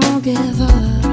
stash, give up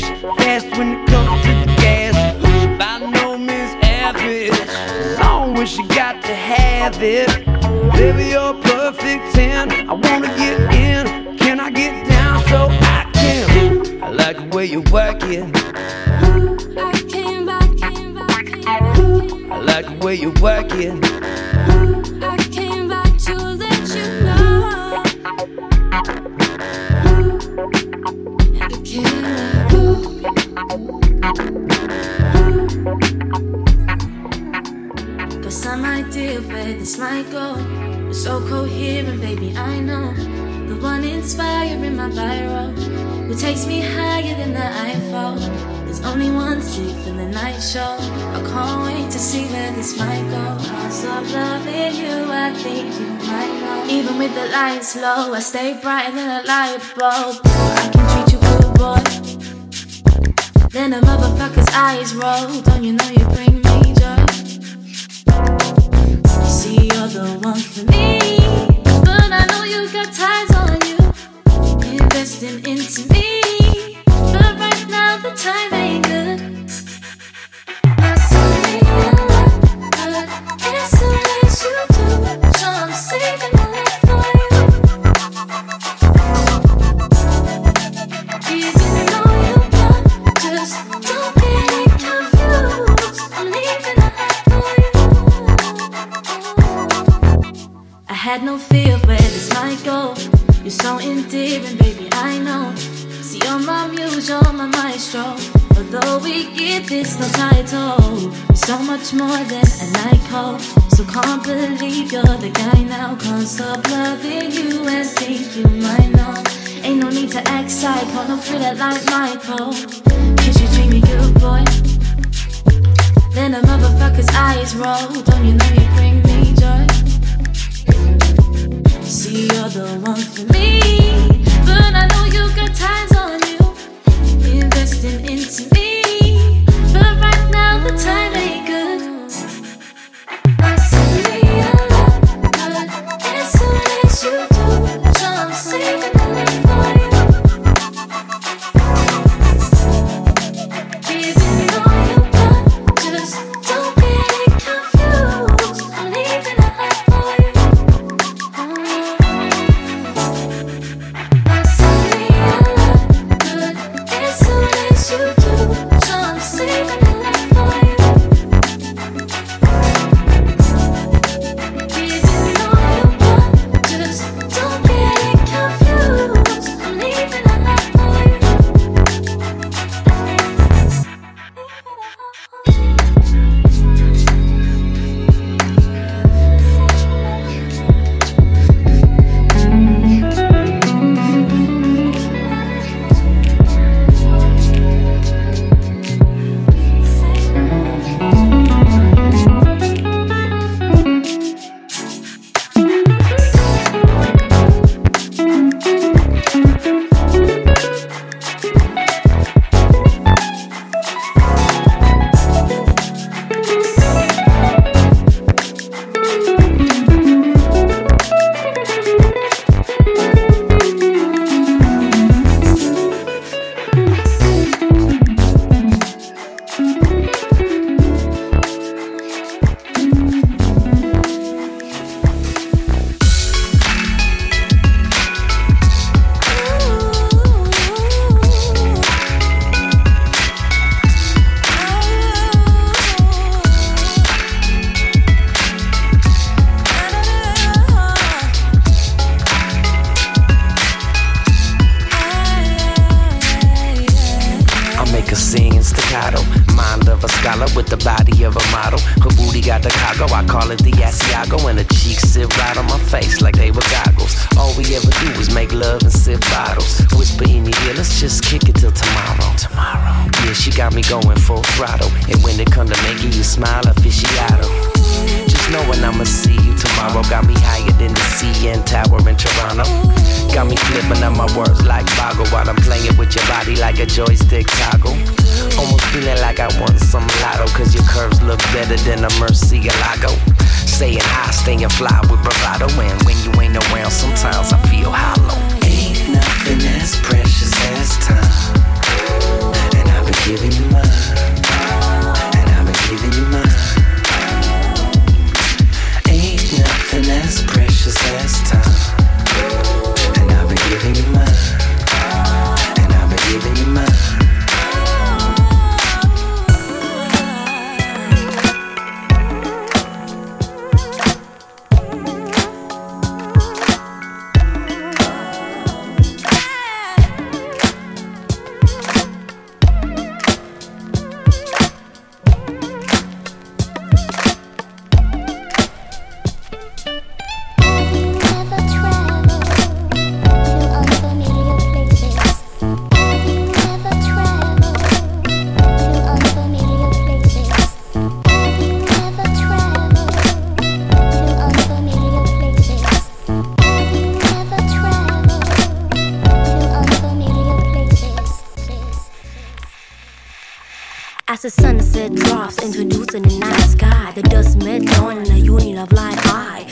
cash. Fast when it comes to the gas. She buy no average. As long as you got to have it. Baby, you're perfect 10. I wanna get in. Can I get down so I can? I like the way you work it. I like the way you work it. Got some idea where this might go. You're so coherent, baby, I know. The one inspiring my viral. Who takes me higher than the Eiffel. There's only one sleep in the night show. I can't wait to see where this might go. Cause of loving you, I think you might know. Even with the lights low, I stay brighter than a light bulb. I can treat you good, boy. Then a motherfucker's eyes roll. Don't you know you bring me joy? See, you're the one for me. But I know you got ties on you. Investing into me. But right now, the time ain't good. Psycho, no feel it like Michael. Cause you treat me good, boy. Then a motherfucker's eyes roll. Don't you know you bring me joy? See, you're the one for me. But I know you got ties on you. Investing into me. But right now, the time the sunset drops, introducing the night sky. The dust met dawn in a union of light eye.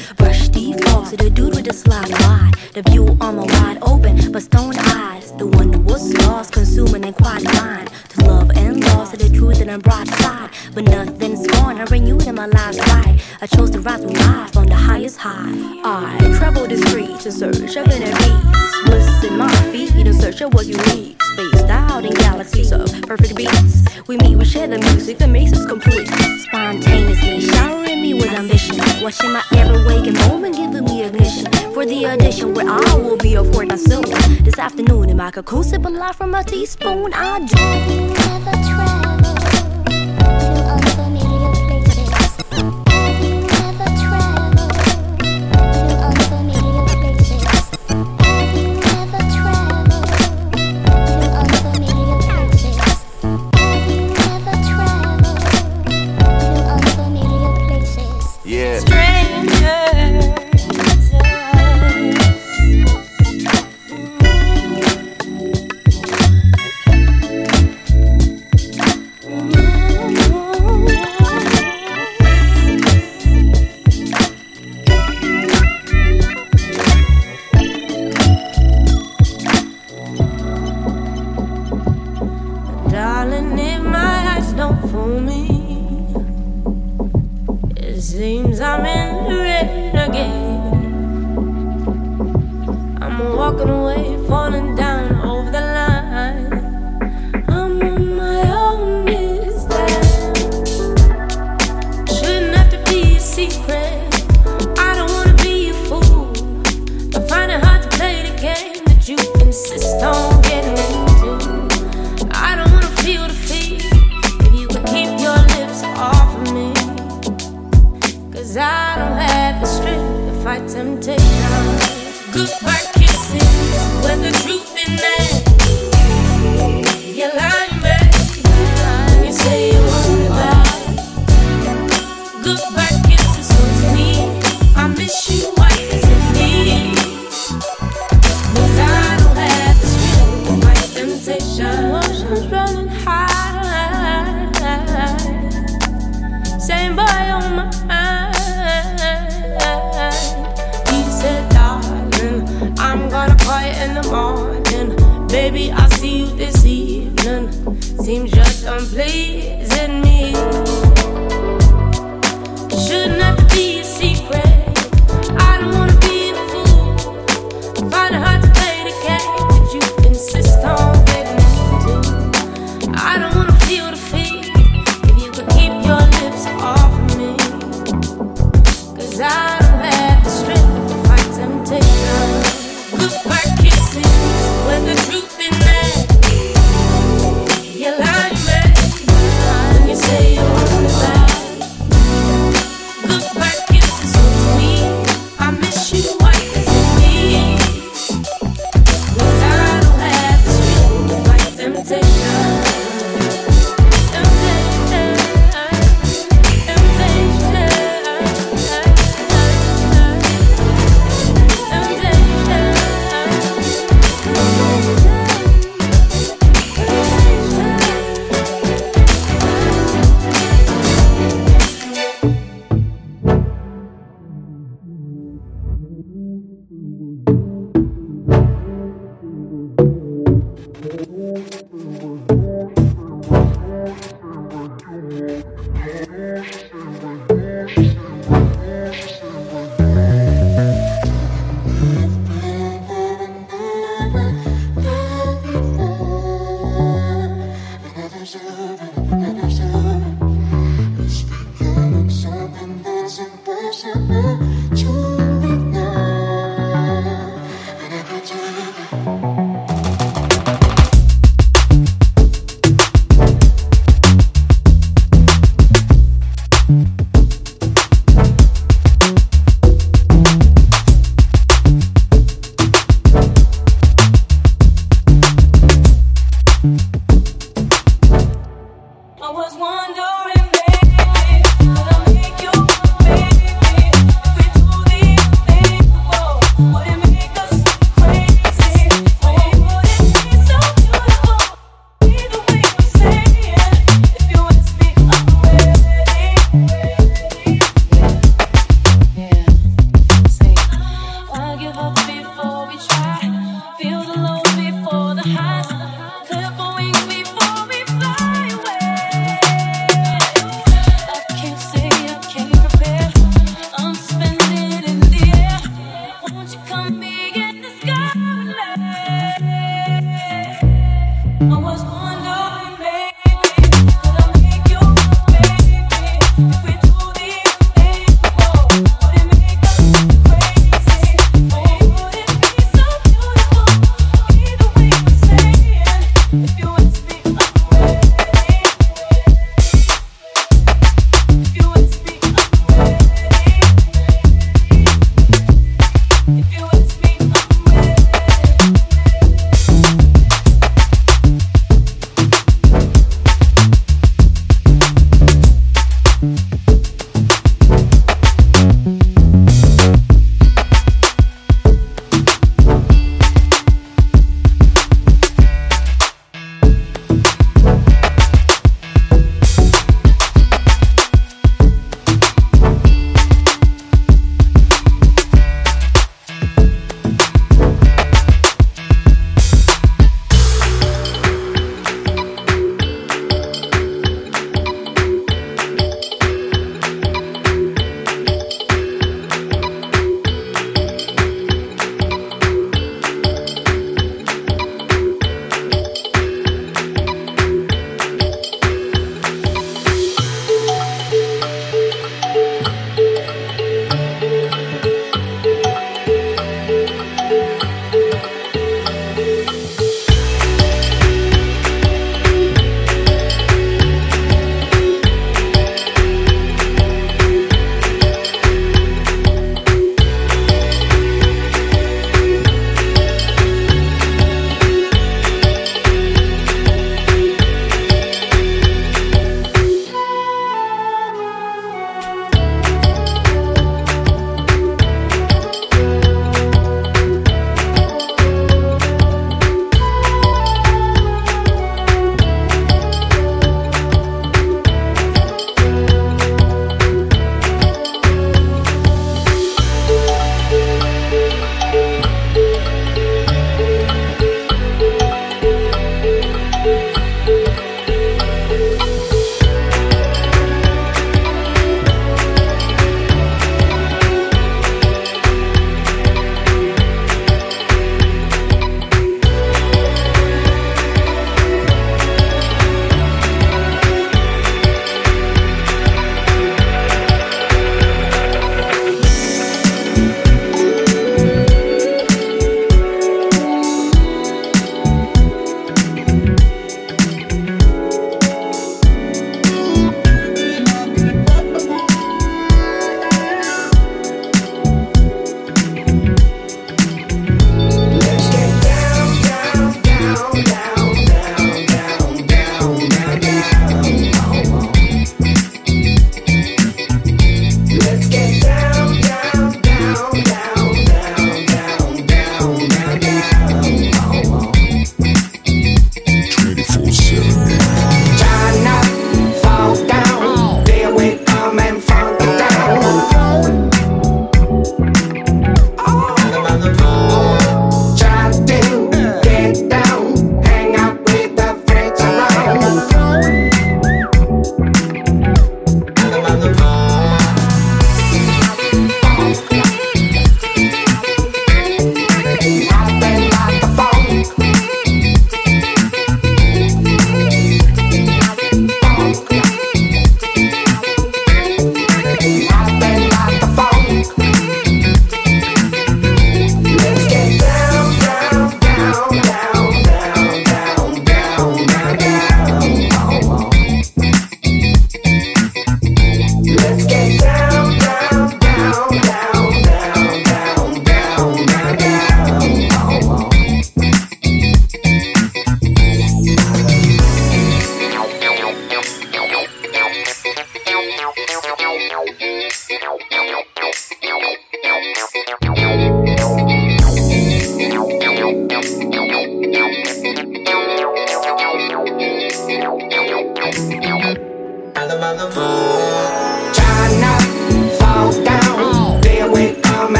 Brush defaults to the dude with the slide by. The view on my wide open, but stone eyes. The one that was lost, consuming and quiet blind. To love and loss, to the truth and a broad side. But nothing's gone, I renewed in my last ride. I chose to rise with life on the highest high. I traveled the streets in search of inner peace. Listen my feet in search of what you need. Spaced out in galaxies of perfect beats. We meet, we share the music that makes us complete. Spontaneously showering me with ambition. Watching my every waking moment, giving me ignition. For the audition where I will be a fortnight soon. This afternoon in my cocoon, sipping life from a teaspoon. I do.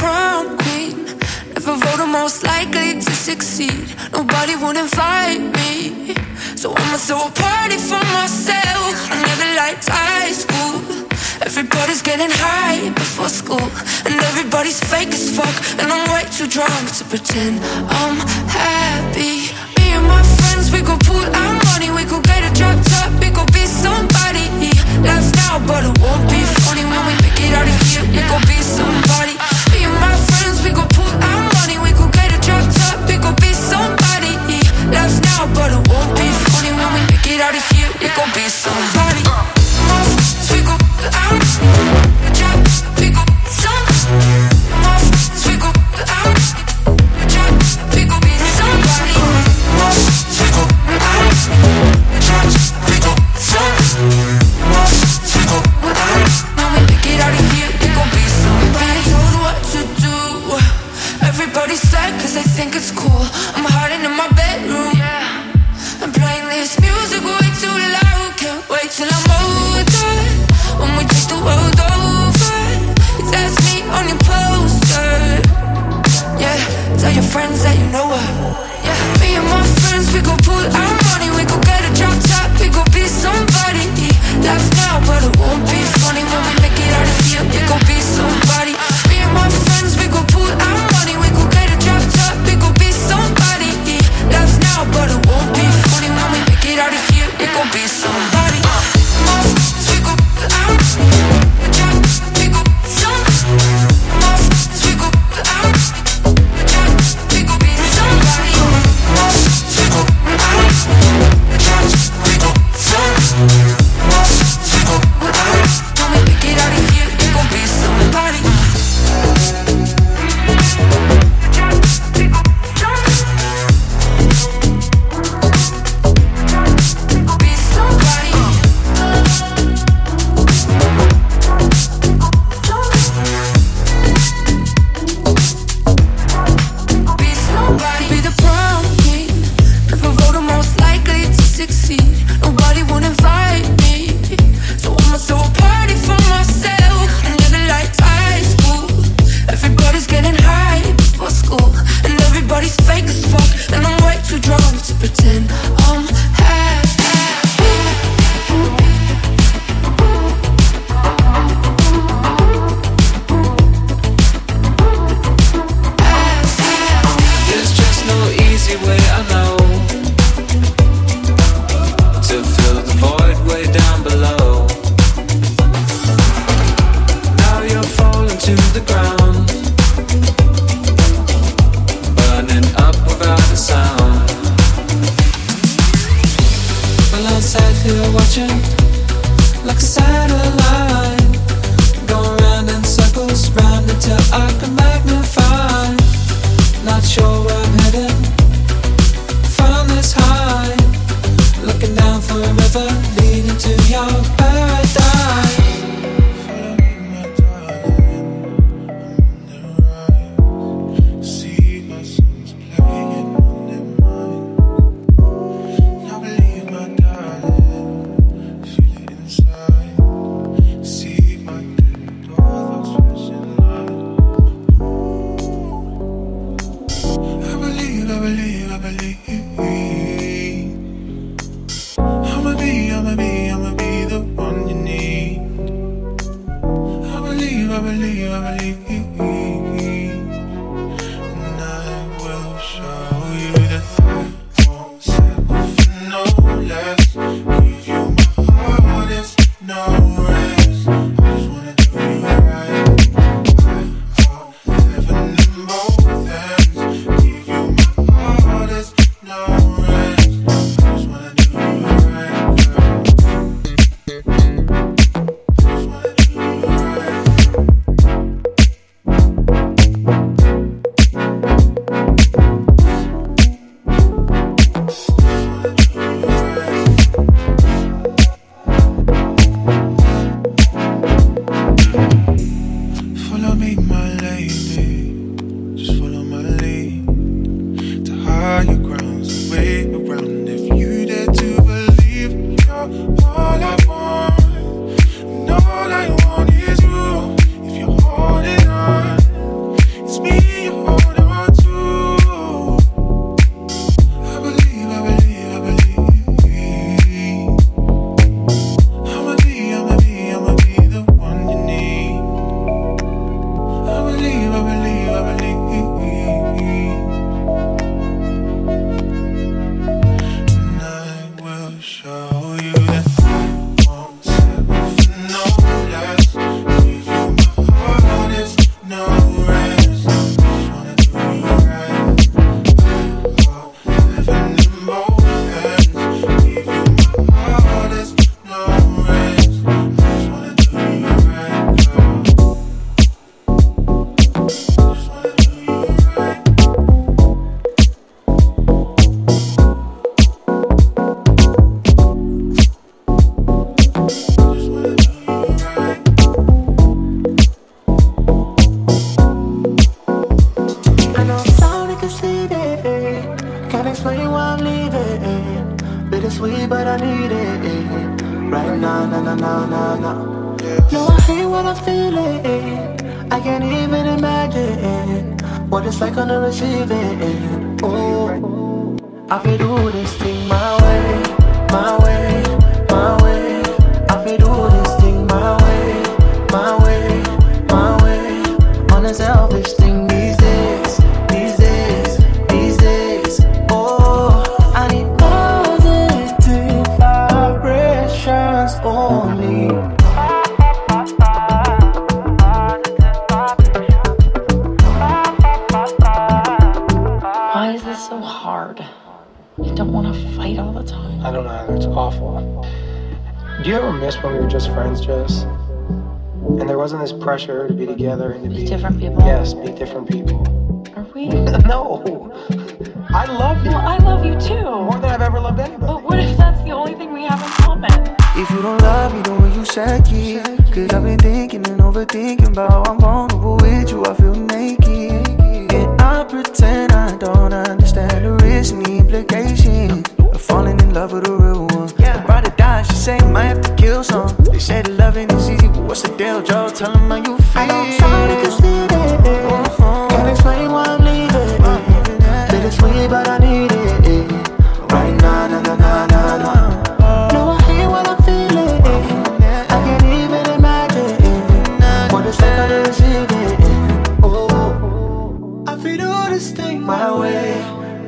Prom queen. Never voted most likely to succeed. Nobody would invite me. So I'ma throw a party for myself. I never liked high school. Everybody's getting high before school. And everybody's fake as fuck. And I'm way too drunk to pretend I'm happy. Me and my friends, we go pool our money. We go get a drop top. We go be somebody. Laugh now, but it won't be funny when we make it out of here. We go be somebody. We gon' pull our money, we gon' get a drop top, we gon' be somebody. Laughs now, but it won't be funny when we make it out of here. We gon' be somebody.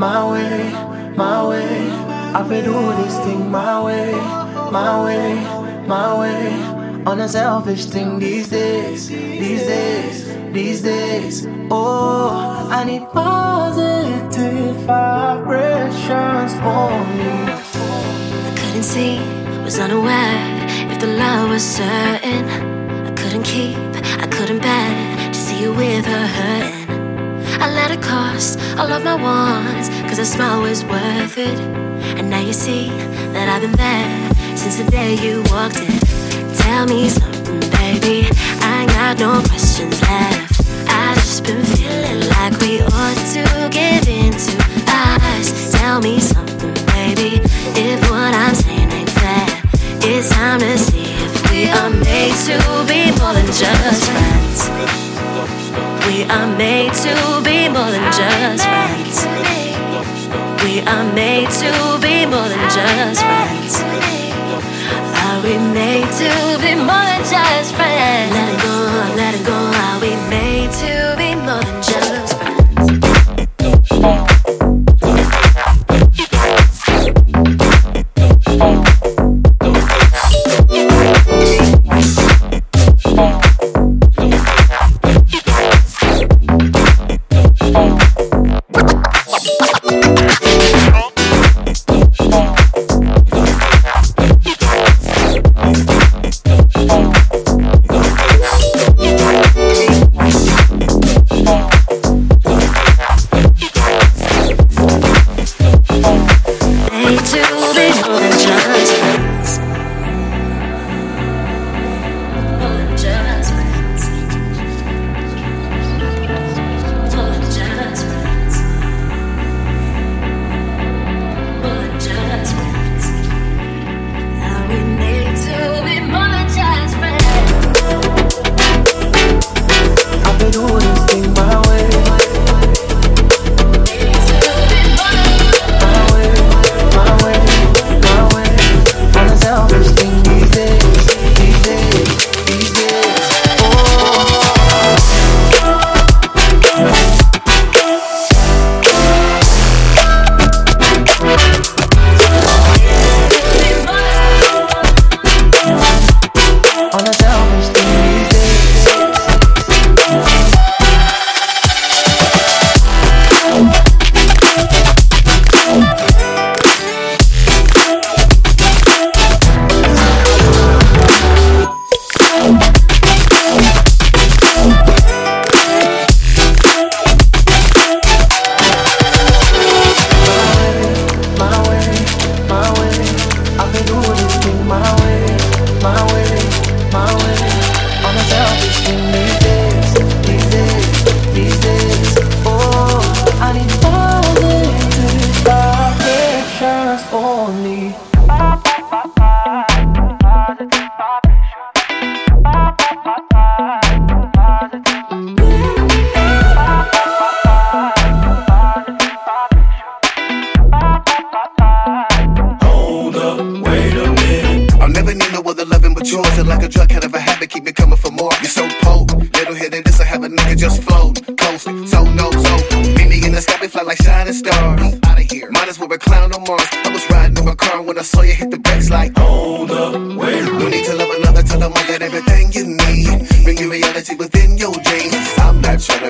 my way, my way. I've been doing this thing my way, my way, my way. On a selfish thing these days, these days, these days. Oh, I need positive vibrations for me. I couldn't see, was unaware if the love was certain. I couldn't keep, I couldn't bear to see you with her hurting. I let it cost all of my wants, cause the smile was worth it. And now you see that I've been there since the day you walked in. Tell me something, baby. I ain't got no questions left. I've just been feeling like we ought to give in to us. Tell me something, baby. If what I'm saying ain't fair, it's time to see if we are made to be more than just friends. We are made to be more than just friends. We are made to be more than just friends. Are we made to be more than just friends? Let it go, let it go. Are we made to be?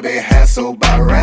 been hassled by rap.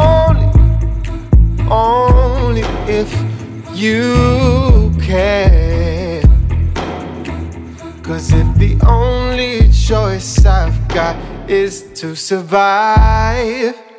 only, only if you can. Cause if the only choice I've got is to survive.